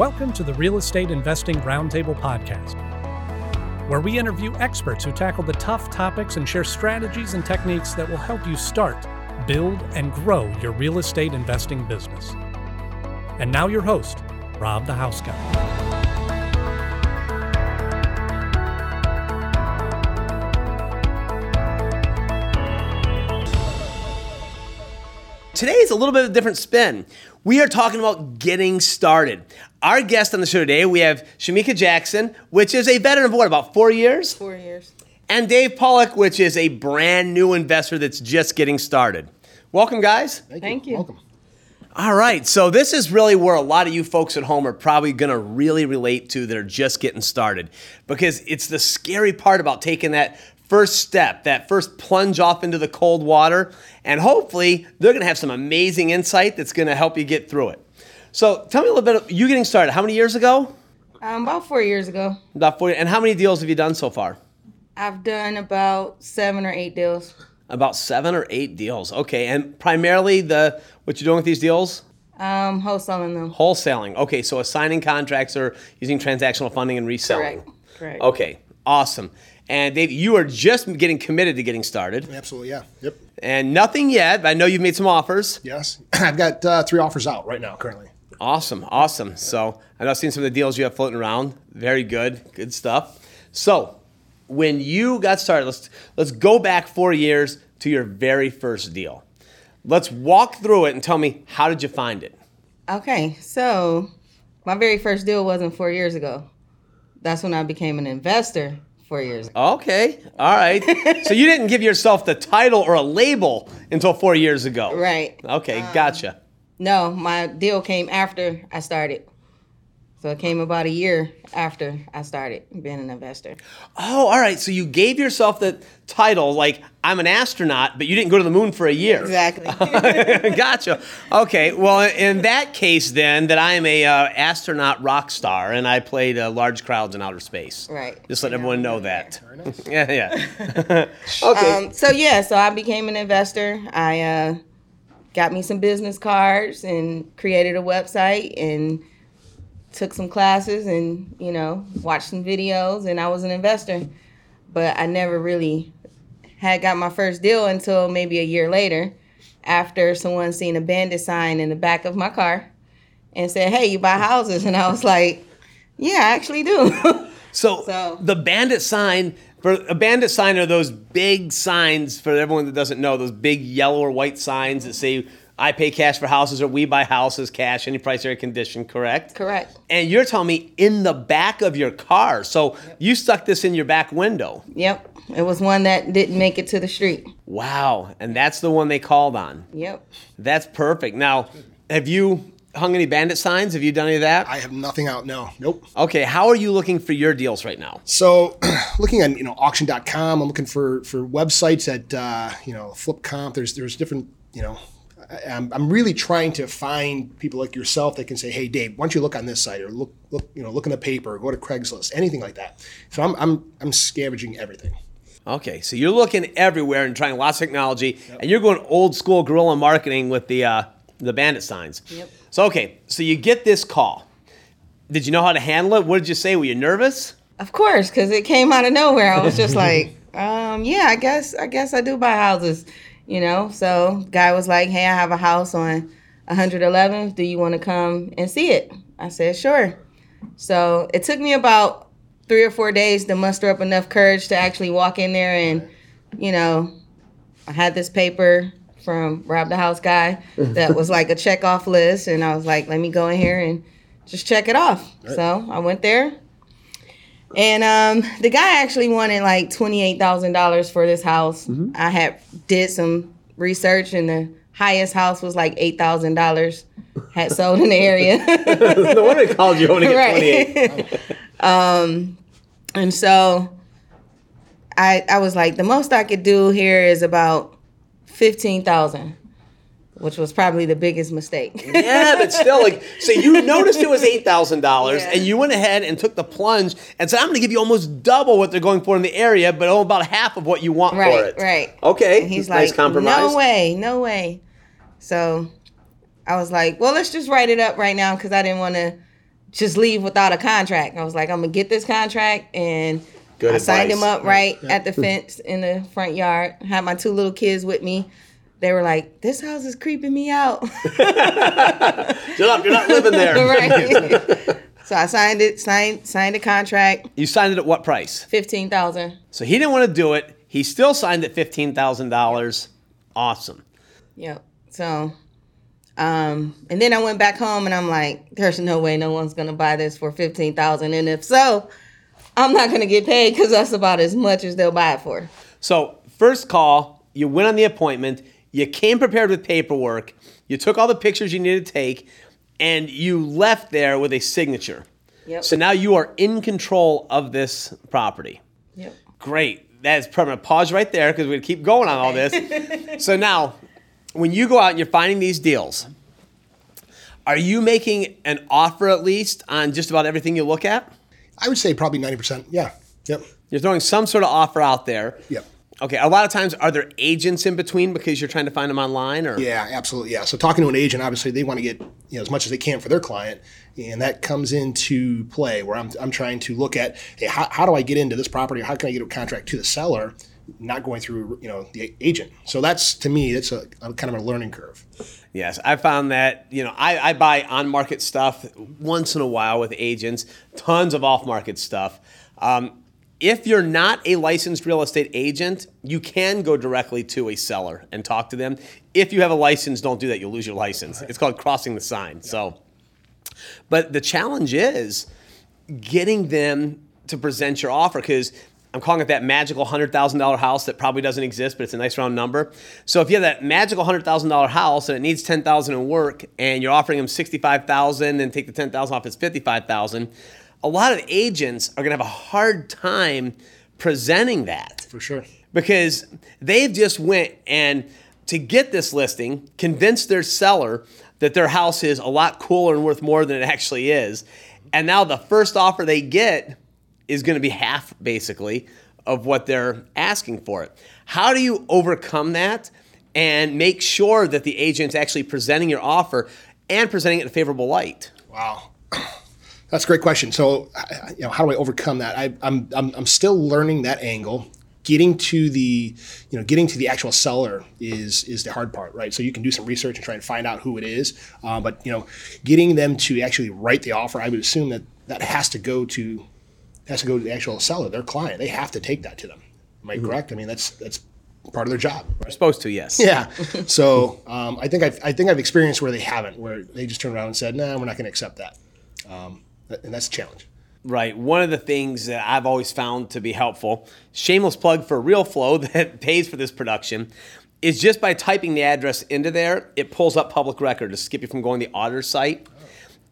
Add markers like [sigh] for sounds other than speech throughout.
Welcome to the Real Estate Investing Roundtable Podcast, where we interview experts who tackle the tough topics and share strategies and techniques that will help you start, build, and grow your real estate investing business. And now, your host, Rob the House Guy. Today is a little bit of a different spin. We are talking about getting started. Our guest on the show today, we have Shamika Jackson, which is a veteran of what, about four years? Four years. And Dave Pollock, which is a brand new investor that's just getting started. Welcome, guys. Thank, Thank you. you. Welcome. All right, so this is really where a lot of you folks at home are probably going to really relate to that are just getting started because it's the scary part about taking that first step, that first plunge off into the cold water. And hopefully, they're going to have some amazing insight that's going to help you get through it. So, tell me a little bit of you getting started. How many years ago? Um, about four years ago. About four. And how many deals have you done so far? I've done about seven or eight deals. About seven or eight deals. Okay, and primarily the what you're doing with these deals? Um, wholesaling them. Wholesaling. Okay, so assigning contracts or using transactional funding and reselling. Correct. Correct. Okay, awesome. And Dave, you are just getting committed to getting started. Absolutely, yeah. Yep. And nothing yet. I know you've made some offers. Yes. [clears throat] I've got uh, three offers out right now currently. Awesome, awesome. So I know I've seen some of the deals you have floating around. Very good, good stuff. So when you got started, let's let's go back four years to your very first deal. Let's walk through it and tell me how did you find it? Okay, so my very first deal wasn't four years ago. That's when I became an investor four years ago. Okay, all right. so you didn't give yourself the title or a label until four years ago. Right. Okay, um, gotcha. No, my deal came after I started. So it came about a year after I started being an investor. Oh, all right. So you gave yourself the title, like I'm an astronaut, but you didn't go to the moon for a year. Exactly. [laughs] gotcha. Okay. Well, in that case, then that I am a uh, astronaut rock star, and I played uh, large crowds in outer space. Right. Just let everyone know that. Nice. [laughs] yeah, yeah. [laughs] okay. Um, so yeah, so I became an investor. I uh, got me some business cards and created a website and took some classes and you know watched some videos and i was an investor. But i never really had got my first deal until maybe a year later after someone seen a bandit sign in the back of my car and said hey you buy houses. And i was like yeah i actually do. [laughs] So, so the bandit sign for a bandit sign are those big signs for everyone that doesn't know those big yellow or white signs that say I pay cash for houses or we buy houses cash, any price, air condition, correct? Correct. And you're telling me in the back of your car. So yep. you stuck this in your back window. Yep. It was one that didn't make it to the street. Wow. And that's the one they called on. Yep. That's perfect. Now, have you hung any bandit signs? Have you done any of that? I have nothing out. No. Nope. Okay. How are you looking for your deals right now? So, [clears throat] looking at you know auction.com, I'm looking for for websites at uh, you know Flip Comp. There's there's different you know I'm, I'm really trying to find people like yourself that can say, "Hey, Dave, why don't you look on this site or look, look, you know, look in the paper, or go to Craigslist, anything like that." So I'm, I'm, I'm scavenging everything. Okay, so you're looking everywhere and trying lots of technology, yep. and you're going old school guerrilla marketing with the uh, the bandit signs. Yep. So okay, so you get this call. Did you know how to handle it? What did you say? Were you nervous? Of course, because it came out of nowhere. I was just [laughs] like, um, "Yeah, I guess, I guess I do buy houses." You know. So guy was like, "Hey, I have a house on 111th. Do you want to come and see it?" I said, "Sure." So it took me about three or four days to muster up enough courage to actually walk in there and, you know, I had this paper from Rob the House guy [laughs] that was like a check off list, and I was like, "Let me go in here and just check it off." Right. So I went there, and um, the guy actually wanted like twenty eight thousand dollars for this house. Mm-hmm. I had did some research, and the highest house was like eight thousand dollars. Had sold in the area. [laughs] no wonder they called you only get twenty eight. [laughs] um, and so I I was like, the most I could do here is about fifteen thousand which was probably the biggest mistake. [laughs] yeah, but still, like, so you noticed it was eight thousand yeah. dollars, and you went ahead and took the plunge and said, "I'm going to give you almost double what they're going for in the area, but oh, about half of what you want right, for it." Right. Okay. And he's nice like, compromise. "No way, no way." So I was like, "Well, let's just write it up right now because I didn't want to just leave without a contract. I was like, I'm gonna get this contract, and Good I signed him up right at the hmm. fence in the front yard. Had my two little kids with me. They were like, "This house is creeping me out." [laughs] [laughs] Shut up, you're not living there. right. so I signed it, signed signed the contract, You signed it at what price? fifteen thousand. So he didn't want to do it. He still signed at fifteen thousand dollars. Awesome. Yep. So, um, and then I went back home and I'm like, there's no way no one's gonna buy this for fifteen thousand, and if so, I'm not gonna get paid because that's about as much as they'll buy it for. So first call, you went on the appointment. You came prepared with paperwork. You took all the pictures you needed to take, and you left there with a signature. Yep. So now you are in control of this property. Yep. Great. That is permanent. Pause right there because we're gonna keep going on all this. [laughs] so now, when you go out and you're finding these deals, are you making an offer at least on just about everything you look at? I would say probably 90%. Yeah. Yep. You're throwing some sort of offer out there. Yep. Okay. A lot of times, are there agents in between because you're trying to find them online, or Yeah, absolutely. Yeah. So talking to an agent, obviously they want to get you know as much as they can for their client, and that comes into play where I'm, I'm trying to look at hey how, how do I get into this property or how can I get a contract to the seller, not going through you know the agent. So that's to me that's a, a kind of a learning curve. Yes, I found that you know I, I buy on market stuff once in a while with agents, tons of off market stuff. Um, if you're not a licensed real estate agent, you can go directly to a seller and talk to them. If you have a license, don't do that; you'll lose your license. It's called crossing the sign. So, but the challenge is getting them to present your offer because I'm calling it that magical hundred thousand dollar house that probably doesn't exist, but it's a nice round number. So if you have that magical hundred thousand dollar house and it needs ten thousand in work, and you're offering them sixty five thousand and take the ten thousand off, it's fifty five thousand. A lot of agents are going to have a hard time presenting that For sure. because they've just went and to get this listing convinced their seller that their house is a lot cooler and worth more than it actually is and now the first offer they get is going to be half basically of what they're asking for it how do you overcome that and make sure that the agent's actually presenting your offer and presenting it in a favorable light Wow. [clears throat] That's a great question. So, you know, how do I overcome that? I, I'm, I'm, I'm still learning that angle. Getting to the, you know, getting to the actual seller is is the hard part, right? So you can do some research and try and find out who it is, uh, but you know, getting them to actually write the offer, I would assume that that has to go to has to go to the actual seller, their client. They have to take that to them. Am I correct? I mean, that's that's part of their job. Right? you're supposed to yes Yeah. [laughs] So um, I think I've I think I've experienced where they haven't, where they just turned around and said, "No, nah, we're not going to accept that," um, that- and that's a challenge. Right. One of the things that I've always found to be helpful, shameless plug for RealFlow [laughs] that pays for this production, is just by typing the address into there, it pulls up public record to skip you from going to the auditor site.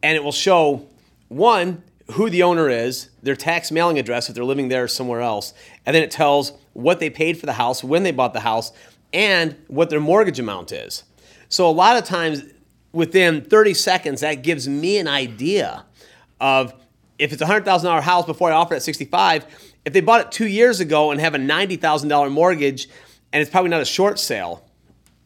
And it will show one, who the owner is, their tax mailing address if they're living there or somewhere else, and then it tells what they paid for the house, when they bought the house, and what their mortgage amount is. So a lot of times within 30 seconds, that gives me an idea of if it's a hundred thousand dollar house before I offer it at 65, if they bought it two years ago and have a ninety thousand dollar mortgage, and it's probably not a short sale,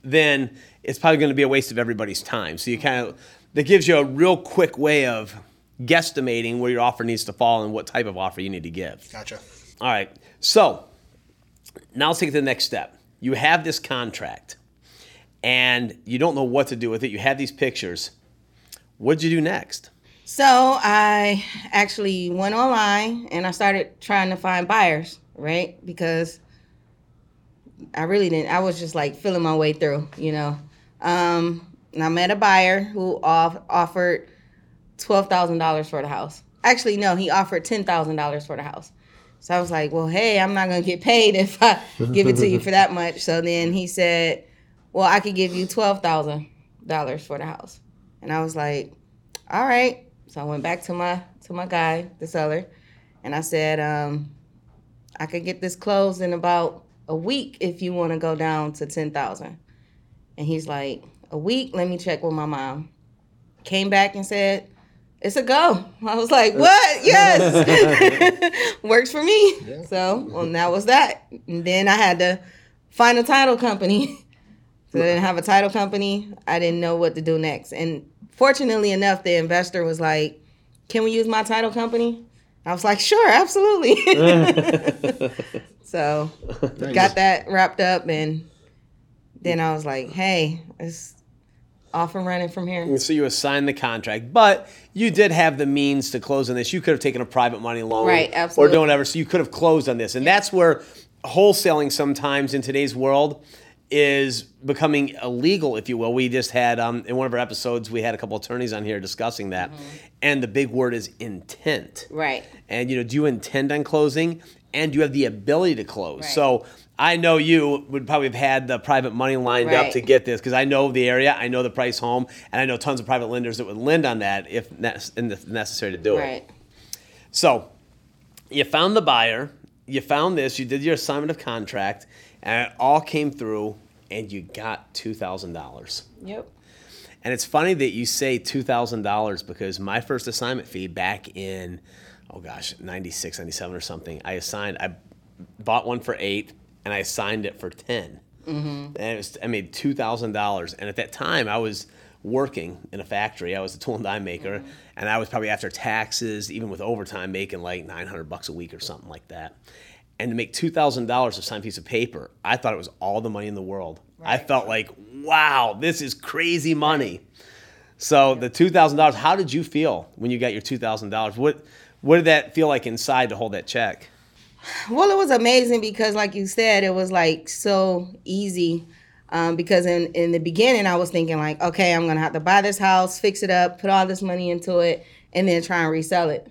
then it's probably going to be a waste of everybody's time. So you kind of that gives you a real quick way of guesstimating where your offer needs to fall and what type of offer you need to give. Gotcha. All right. So now let's take it to the next step. You have this contract and you don't know what to do with it. You have these pictures. What'd you do next? So I actually went online and I started trying to find buyers, right? Because I really didn't. I was just like feeling my way through, you know. Um, and I met a buyer who off, offered twelve thousand dollars for the house. Actually, no, he offered ten thousand dollars for the house. So I was like, well, hey, I'm not gonna get paid if I give it to you for that [laughs] much. So then he said, well, I could give you twelve thousand dollars for the house, and I was like, all right. So I went back to my to my guy, the seller, and I said, um, I could get this closed in about a week if you want to go down to ten thousand. And he's like, a week? Let me check with my mom. Came back and said, it's a go. [laughs] I was like, what? [laughs] Yes, [laughs] works for me. So well, that was that. And then I had to find a title company. So I didn't have a title company. I didn't know what to do next. And fortunately enough, the investor was like, can we use my title company? I was like, sure, absolutely. [laughs] so got that wrapped up and then I was like, hey, it's off and running from here. So you assigned the contract, but you did have the means to close on this. You could have taken a private money loan, Right, Absolutely. Or done whatever. So you could have closed on this, and that's where wholesaling sometimes in today's world is becoming illegal, if you will. We just had um, in one of our episodes, we had a couple attorneys on here discussing that, and the big word is intent. Right. And you know, do you intend on closing, and do you have the ability to close? Right. So. I know you would probably have had the private money lined up to get this because I know the area, I know the price home, and I know tons of private lenders that would lend on that if necessary to do it. Right. So you found the buyer, you found this, you did your assignment of contract, and it all came through, and you got two thousand dollars. Yep. And it's funny that you say two thousand dollars because my first assignment fee back in, oh gosh, 96, 97 or something, I assigned, I bought one for eight, and I assigned it for 10 mm-hmm. and it was, I made two thousand dollars. And at that time, I was working in a factory. I was a tool and die maker, mm-hmm. and I was probably after taxes, even with overtime, making like nine hundred bucks a week or something like that. And to make two thousand dollars to signed piece of paper, I thought it was all the money in the world. I felt like, wow, this is crazy money. So the two thousand dollars. How did you feel when you got your two thousand dollars? What what did that feel like inside to hold that check? Well, it was amazing because, like you said, it was like so easy. Um, because in, in the beginning, I was thinking like, okay, I'm gonna have to buy this house, fix it up, put all this money into it, and then try and resell it.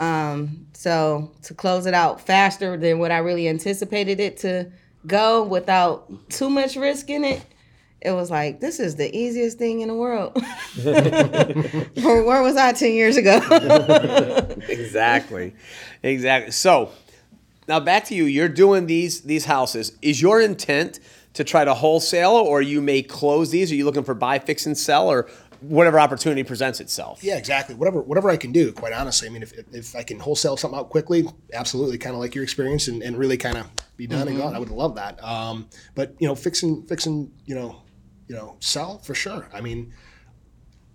Um, so to close it out faster than what I really anticipated it to go without too much risk in it, it was like this is the easiest thing in the world. [laughs] where, was I ten years ago? [laughs] exactly. Exactly. So now back to you. You're doing these these houses. Is your intent to try to wholesale or you may close these? Are you looking for buy fix and sell or whatever opportunity presents itself Yeah, exactly. Whatever, whatever I can do. Quite honestly, I mean, if, if I can wholesale something out quickly, absolutely, kind of like your experience, and, and really kind of be done and gone. I would love that. Um, but you know, fixing, fixing, you know, you know, sell for sure. I mean,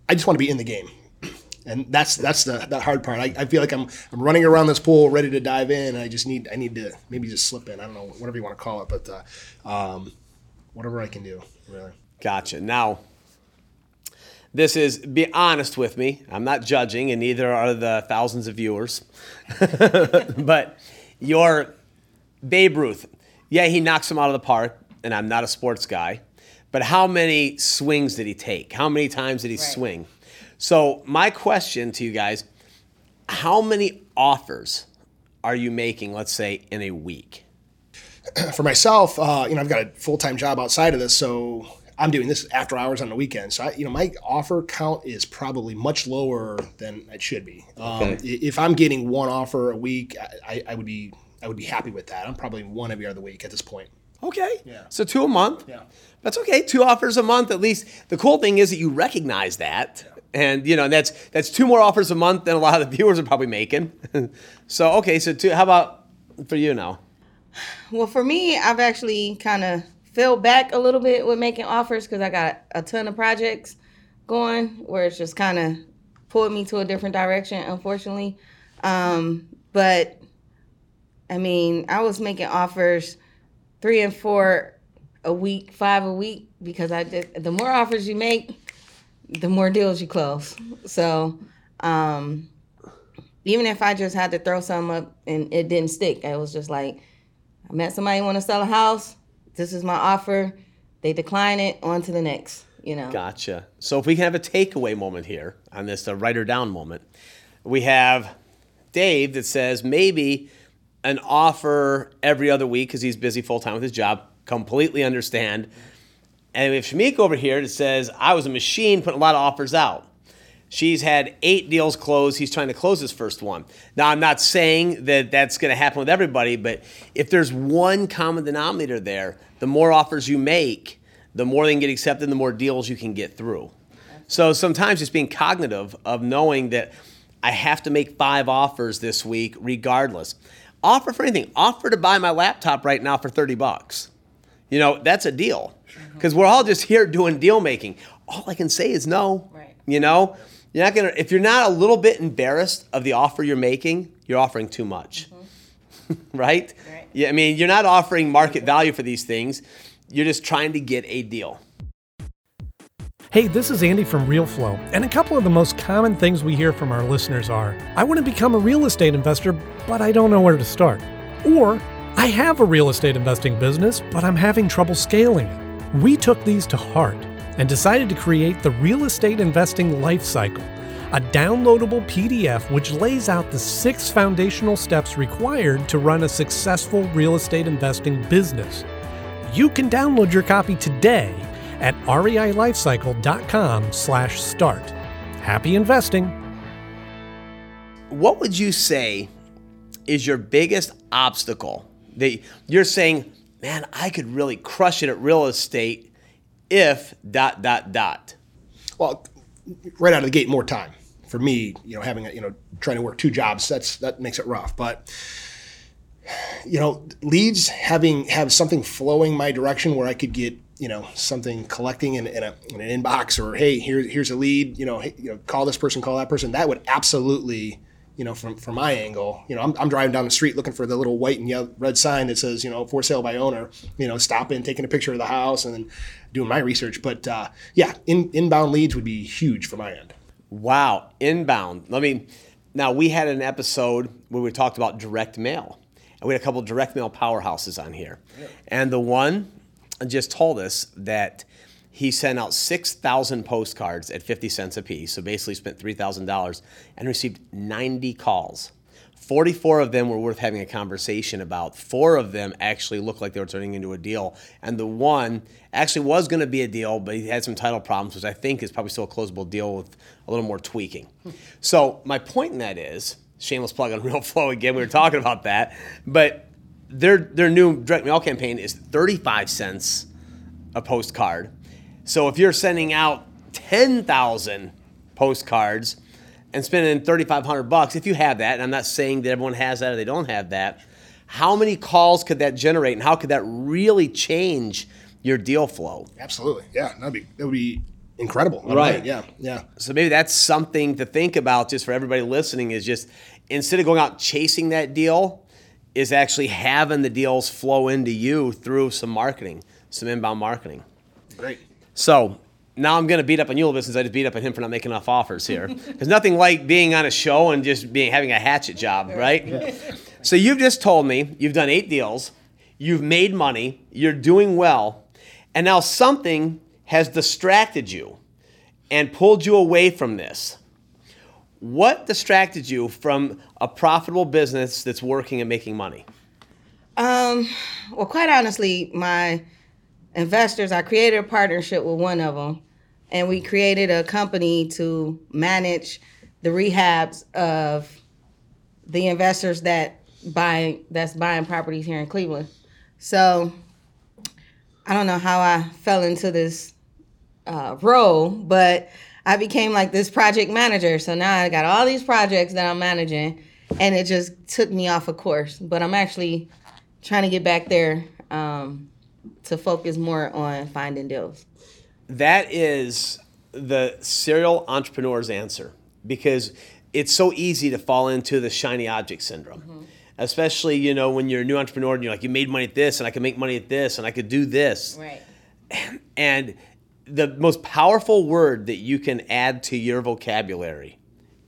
I just want to be in the game, [clears throat] and that's that's the that hard part. I, I feel like I'm I'm running around this pool ready to dive in. I just need I need to maybe just slip in. I don't know whatever you want to call it, but uh, um, whatever I can do, really. gotcha now this is be honest with me i'm not judging and neither are the thousands of viewers. [laughs] But your babe ruth yeah he knocks him out of the park and i'm not a sports guy but how many swings did he take? How many times did he swing? So my question to you guys how many offers are you making let's say in a week? [clears throat] For myself, uh, you know, I've got a full time job outside of this, so I'm doing this after hours on the weekend. So, I, you know, my offer count is probably much lower than it should be. Um, Okay. If I'm getting one offer a week, I, I would be I would be happy with that. I'm probably one every other week at this point. Okay. Yeah. So two a month. Yeah. That's okay. Two offers a month at least. The cool thing is that you recognize that. And you know, that's that's two more offers a month than a lot of the [laughs] viewers are probably making. [laughs] so okay, so two how about for you now? Well, for me, I've actually kind of fell back a little bit with making offers because I got a ton of projects going where it's just kind of pulled me to a different direction, unfortunately. Um, but I mean, I was making offers three and four a week, five a week because I did. The more offers you make, the more deals you close. So, um, even if I just had to throw some up and it didn't stick, I was just like I met somebody want to sell a house. This is my offer. They decline it. On to the next. You know. Gotcha. So if we can have a takeaway moment here on this, the write her down moment, we have Dave that says maybe an offer every other week because he's busy full time with his job. Completely understand. And we have Shamik over here that says I was a machine putting a lot of offers out. She's had eight deals closed. He's trying to close his first one. Now, I'm not saying that that's going to happen with everybody, but if there's one common denominator there, the more offers you make, the more they can get accepted, the more deals you can get through. So sometimes just being cognitive of knowing that I have to make five offers this week regardless. Offer for anything. Offer to buy my laptop right now for 30 bucks. You know, that's a deal. Because we're all just here doing deal making. All I can say is no. Right. You know, You're not gonna if you're not a little bit embarrassed of the offer you're making, you're offering too much. Mm-hmm. [laughs] right? right? Yeah, I mean, you're not offering market value for these things. You're just trying to get a deal. Hey, this is Andy from RealFlow, and a couple of the most common things we hear from our listeners are I want to become a real estate investor, but I don't know where to start. Or I have a real estate investing business, but I'm having trouble scaling it. We took these to heart and decided to create the Real Estate Investing Life Cycle, a downloadable PDF which lays out the six foundational steps required to run a successful real estate investing business. You can download your copy today at reilifecycle.com slash start. Happy investing. What would you say is your biggest obstacle that you're saying, man, I could really crush it at real estate if dot dot dot? Well, right out of the gate, more time for me. You know, having a, you know trying to work two jobs that's that makes it rough, but you know, leads having have something flowing my direction where I could get you know something collecting in, in, a, in an inbox or hey here, here's a lead you know hey, you know call this person call that person that would absolutely you know from from my angle you know I'm, I'm driving down the street looking for the little white and yellow red sign that says you know for sale by owner you know stopping taking a picture of the house and then doing my research but uh, yeah in, inbound leads would be huge for my end wow inbound let me now we had an episode where we talked about direct mail and we had a couple direct mail powerhouses on here yeah. and the one just told us that he sent out 6,000 postcards at 50 cents a piece, so basically spent $3,000 and received 90 calls. 44 of them were worth having a conversation about. Four of them actually looked like they were turning into a deal. And the one actually was going to be a deal, but he had some title problems, which I think is probably still a closable deal with a little more tweaking. so, my point in that is shameless plug on [laughs] RealFlow again. We were talking about that. But their their new direct mail campaign is 35 cents a postcard. So if you're sending out 10,000 postcards and spending 3500 bucks, if you have that, and I'm not saying that everyone has that or they don't have that, how many calls could that generate and how could that really change your deal flow? Absolutely. Yeah, that'd be that would be incredible. Right. Yeah. Yeah. So maybe that's something to think about just for everybody listening is just instead of going out chasing that deal, is actually having the deals flow into you through some marketing, some inbound marketing. Great. So now I'm going to beat up on you a little bit since I just beat up on him for not making enough offers here. [laughs] There's nothing like being on a show and just being having a hatchet job, right? Yeah. So you've just told me you've done eight deals, you've made money, you're doing well, and now something has distracted you and pulled you away from this. What distracted you from a profitable business that's working and making money? Um, well, quite honestly, my investors, I created a partnership with one of them, and we created a company to manage the rehabs of the investors that buy that's buying properties here in Cleveland. So I don't know how I fell into this uh, role, but I became like this project manager. So now I got all these projects that I'm managing, and it just took me off a course. But I'm actually trying to get back there um, to focus more on finding deals. That is the serial entrepreneur's answer because it's so easy to fall into the shiny object syndrome. Mm-hmm. Especially, you know, when you're a new entrepreneur and you're like, you made money at this, and I can make money at this, and I could do this. Right. [clears throat] And the most powerful word that you can add to your vocabulary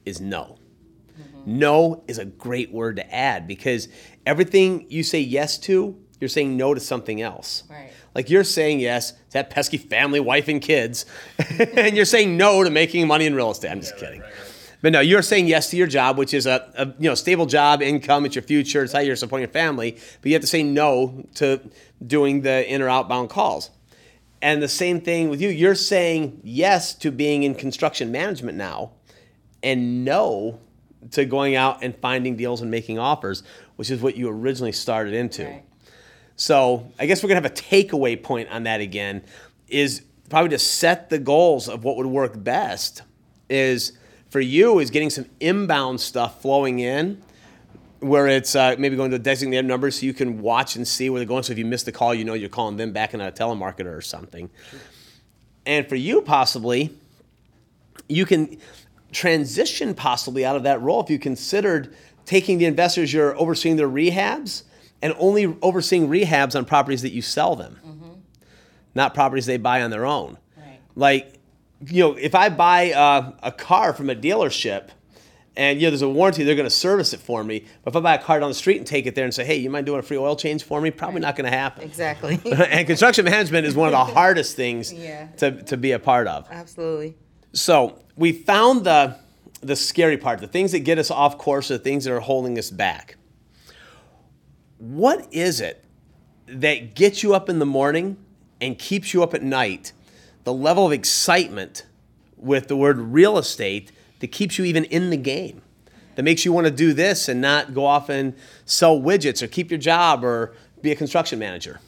is no. Mm-hmm. No is a great word to add because everything you say yes to, you're saying no to something else. Right. Like you're saying yes to that pesky family, wife, and kids, [laughs] and you're saying no to making money in real estate. I'm just yeah, kidding. Right, right, right. But no, you're saying yes to your job, which is a, a, you know stable job, income, it's your future, it's how you're supporting your family. But you have to say no to doing the in or outbound calls. And the same thing with you. You're saying yes to being in construction management now and no to going out and finding deals and making offers, which is what you originally started into. Right. So I guess we're gonna have a takeaway point on that again, is probably to set the goals of what would work best is for you is getting some inbound stuff flowing in where it's uh, maybe going to a designated number so you can watch and see where they're going. So if you miss the call, you know you're calling them back in a telemarketer or something. And for you, possibly, you can. transition possibly out of that role if you considered taking the investors you're overseeing their rehabs and only overseeing rehabs on properties that you sell them, not properties they buy on their own. Right. Like, you know, if I buy uh, a car from a dealership and, you know, there's a warranty, they're going to service it for me. But if I buy a car down the street and take it there and say, hey, you mind doing a free oil change for me? Probably not going to happen. Exactly. [laughs] and construction management is one of the [laughs] hardest things Yeah. to, to be a part of. Absolutely. So we found the the scary part, the things that get us off course, the things that are holding us back. What is it that gets you up in the morning and keeps you up at night? The level of excitement with the word real estate that keeps you even in the game, that makes you want to do this and not go off and sell widgets or keep your job or be a construction manager.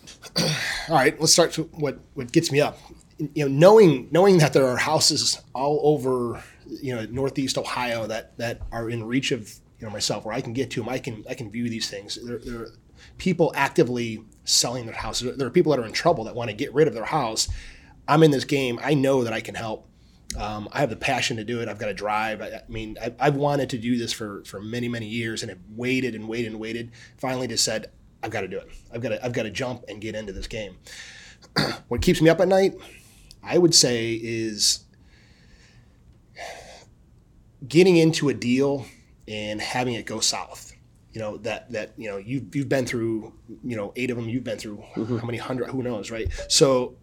All right, let's start with what what gets me up. You know, knowing knowing that there are houses all over, you know, Northeast Ohio that that are in reach of you know myself, where I can get to them. I can I can view these things. There, there are people actively selling their houses. There are people that are in trouble that want to get rid of their house. I'm in this game. I know that I can help. Um, I have the passion to do it. I've got to drive. I, I mean, I, I've wanted to do this for for many many years, and have waited and waited and waited. Finally, just said, I've got to do it. I've got to I've got to jump and get into this game. [clears throat] what keeps me up at night, I would say, is getting into a deal and having it go south. You know that that you know you've you've been through you know eight of them. You've been through how many hundred? Who knows, right? So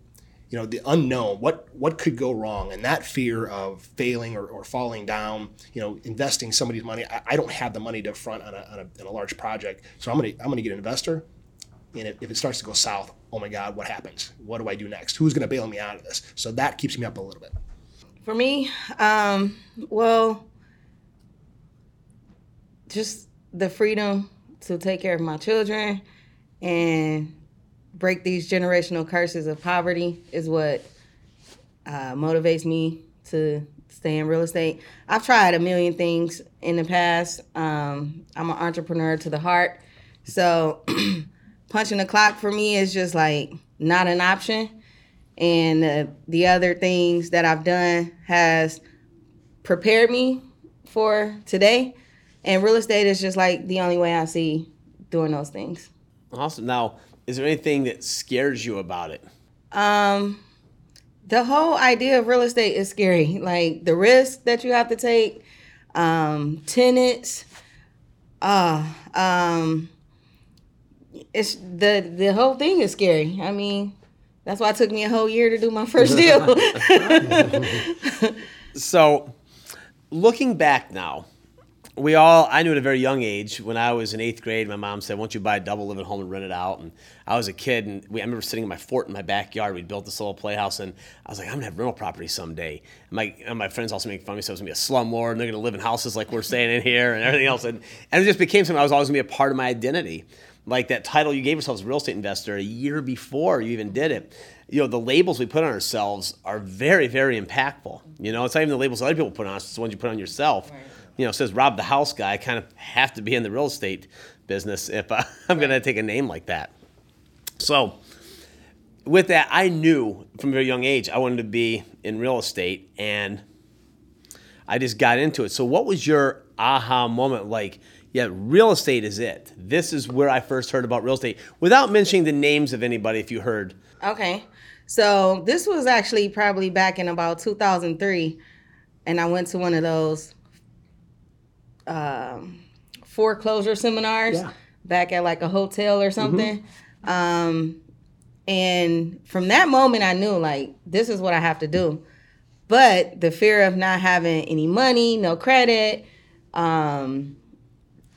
you know the unknown what what could go wrong and that fear of failing or, or falling down you know investing somebody's money I, I don't have the money to front on a, on, a, on a large project so i'm gonna i'm gonna get an investor and if, if it starts to go south oh my god what happens what do i do next who's gonna bail me out of this so that keeps me up a little bit For me, um, well, just the freedom to take care of my children and break these generational curses of poverty is what uh, motivates me to stay in real estate. I've tried a million things in the past. Um, I'm an entrepreneur to the heart. So [clears throat] punching the clock for me is just like not an option. And uh, the other things that I've done has prepared me for today. And real estate is just like the only way I see doing those things. Awesome. Now, is there anything that scares you about it? Um, the whole idea of real estate is scary. Like the risk that you have to take, um, tenants, uh, um, it's the the whole thing is scary. I mean, that's why it took me a whole year to do my first [laughs] deal. [laughs] [laughs] So, looking back now, we all, I knew at a very young age, when I was in eighth grade, my mom said, Why don't you buy a double living home and rent it out? And I was a kid, and we, I remember sitting in my fort in my backyard. We built this little playhouse, and I was like, I'm gonna have rental property someday. And my, and my friends also make fun of me, so I was gonna be a slumlord, and they're gonna live in houses like we're staying in here, and everything else. And, and it just became something I was always gonna be a part of my identity. Like that title you gave yourself as real estate investor a year before you even did it you know the labels we put on ourselves are very very impactful you know it's not even the labels other people put on us it's the ones you put on yourself you know says rob the house guy i kind of have to be in the real estate business if I, [laughs] i'm going to take a name like that. So with that i knew from a very young age i wanted to be in real estate and i just got into it. So what was your aha moment? Like yeah real estate is it. This is where i first heard about real estate without mentioning the names of anybody if you heard. Okay. So this was actually probably back in about 2003. And I went to one of those um, foreclosure seminars Yeah. back at like a hotel or something. Um, and from that moment, I knew like, this is what I have to do. But the fear of not having any money, no credit, um,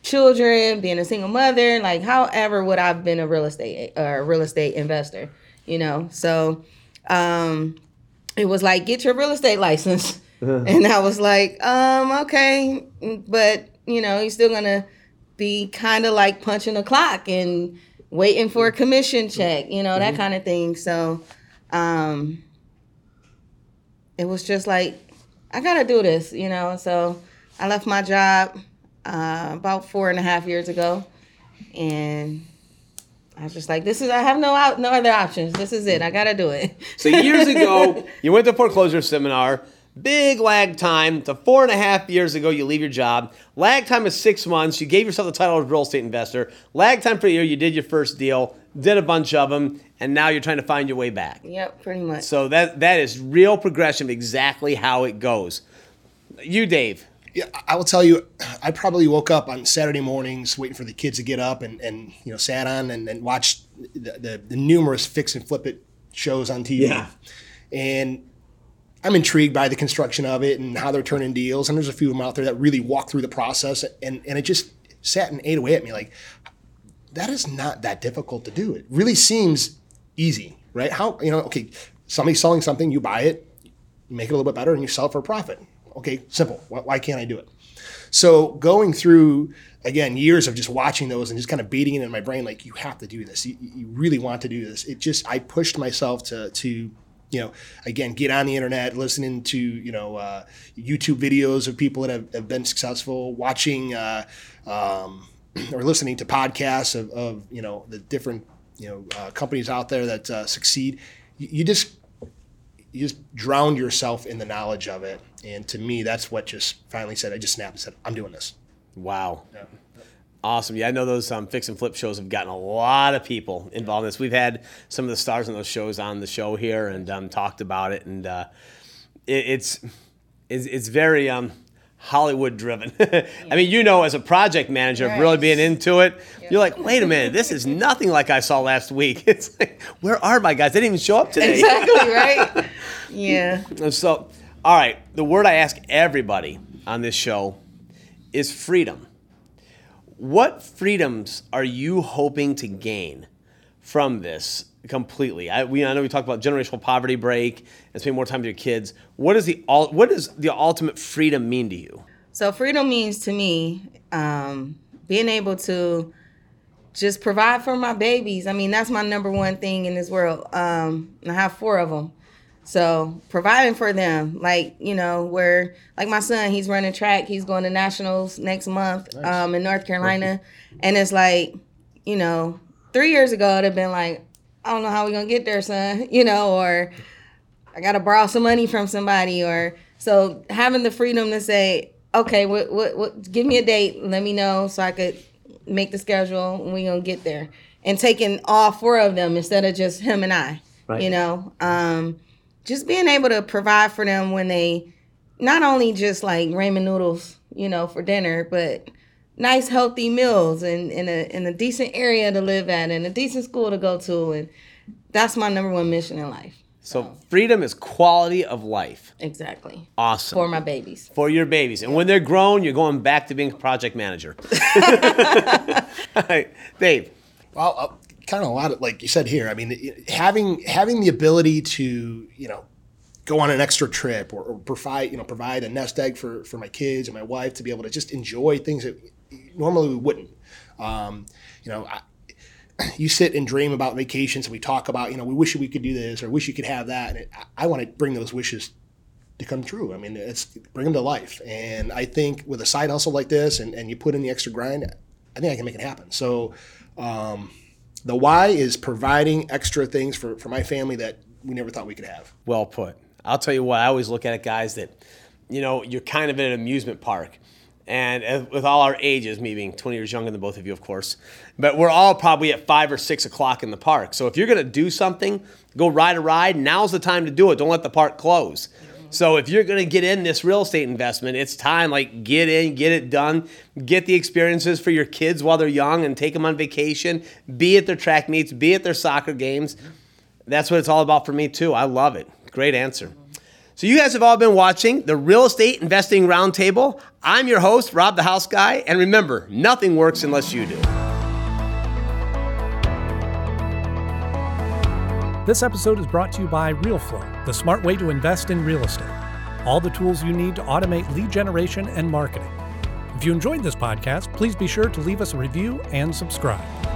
children, being a single mother, like however would I've been a real estate or a real estate investor, you know? So um it was like get your real estate license. And I was like, um, okay, but you know, you're still gonna be kind of like punching a clock and waiting for a commission check, you know, that kind of thing. So um it was just like I gotta do this, you know. So I left my job uh, about four and a half years ago, and I was just like, "This is I have no out, no other options. This is it. I gotta do it." So years ago, [laughs] you went to foreclosure seminar. Big lag time. To four and a half years ago, you leave your job. Lag time is six months. You gave yourself the title of real estate investor. Lag time for a year, you did your first deal, did a bunch of them, and now you're trying to find your way back. Yep, pretty much. So that that is real progression of exactly how it goes. You, Dave. Yeah, I will tell you, I probably woke up on Saturday mornings waiting for the kids to get up and, and you know sat on and, and watched the, the, the numerous fix and flip it shows on TV. Yeah. And I'm intrigued by the construction of it and how they're turning deals. And there's a few of them out there that really walk through the process. And, and it just sat and ate away at me like, that is not that difficult to do. It really seems easy, right? How, you know, okay, somebody's selling something, you buy it, you make it a little bit better, and you sell it for a profit. Okay, simple. Why, can't I do it? So going through again years of just watching those and just kind of beating it in my brain, like you have to do this. You, you really want to do this. It just I pushed myself to to you know again get on the internet, listening to you know uh, YouTube videos of people that have, have been successful, watching uh, um, [clears throat] or listening to podcasts of, of you know the different you know uh, companies out there that uh, succeed. You, you just you just drown yourself in the knowledge of it. And to me, that's what just finally said, I just snapped and said, I'm doing this. Wow. Awesome. Yeah, I know those um, fix and flip shows have gotten a lot of people involved in this. We've had some of the stars on those shows on the show here and um, talked about it, and uh, it, it's, it's it's very um, Hollywood driven. [laughs] I mean, you know, as a project manager, Right. really being into it, you're like, wait a minute, this is nothing like I saw last week. [laughs] It's like, where are my guys? They didn't even show up today. exactly, [laughs] right? Yeah. And so, all right, the word I ask everybody on this show is freedom. What freedoms are you hoping to gain from this completely? I, we, I know we talked about generational poverty break and spending more time with your kids. What is the what does the ultimate freedom mean to you? So freedom means to me um, being able to just provide for my babies. I mean, that's my number one thing in this world. Um, I have four of them. So providing for them, like you know, where like my son, he's running track. He's going to nationals next month um, in North Carolina, and it's like, you know, three years ago it'd have been like, I don't know how we're gonna get there, son. [laughs] You know, or I gotta borrow some money from somebody, or so having the freedom to say, okay, what, what, what, give me a date, let me know so I could make the schedule, and we gonna get there. And taking all four of them instead of just him and I, Right. you know, um, just being able to provide for them when they, not only just like ramen noodles, you know, for dinner, but nice healthy meals and in a in a decent area to live at and a decent school to go to and that's my number one mission in life. So, freedom is quality of life. Exactly. Awesome. For my babies. for your babies. And when they're grown, you're going back to being a project manager. [laughs] [laughs] All right, Dave. Well, uh, kind of a lot of, like you said here, I mean, having, having the ability to, you know, go on an extra trip or, or provide, you know, provide a nest egg for, for my kids and my wife to be able to just enjoy things that normally we wouldn't. Um, you know, I, you sit and dream about vacations and we talk about, you know, we wish we could do this or wish you could have that. And it, I, I want to bring those wishes to come true. I mean, it's bring them to life. And I think with a side hustle like this and, and you put in the extra grind, I think I can make it happen. So um, the why is providing extra things for, for my family that we never thought we could have. Well put. I'll tell you what, I always look at it, guys, that, you know, you're kind of in an amusement park. And with all our ages, me being 20 years younger than both of you, of course, but we're all probably at five or six o'clock in the park. So if you're going to do something, go ride a ride, now's the time to do it. Don't let the park close. So if you're going to get in this real estate investment, it's time like get in, get it done, get the experiences for your kids while they're young and take them on vacation, be at their track meets, be at their soccer games. That's what it's all about for me too. I love it. Great answer. So you guys have all been watching the Real Estate Investing Roundtable. I'm your host, Rob the House Guy, and remember, nothing works unless you do. This episode is brought to you by RealFlow, the smart way to invest in real estate. All the tools you need to automate lead generation and marketing. If you enjoyed this podcast, please be sure to leave us a review and subscribe.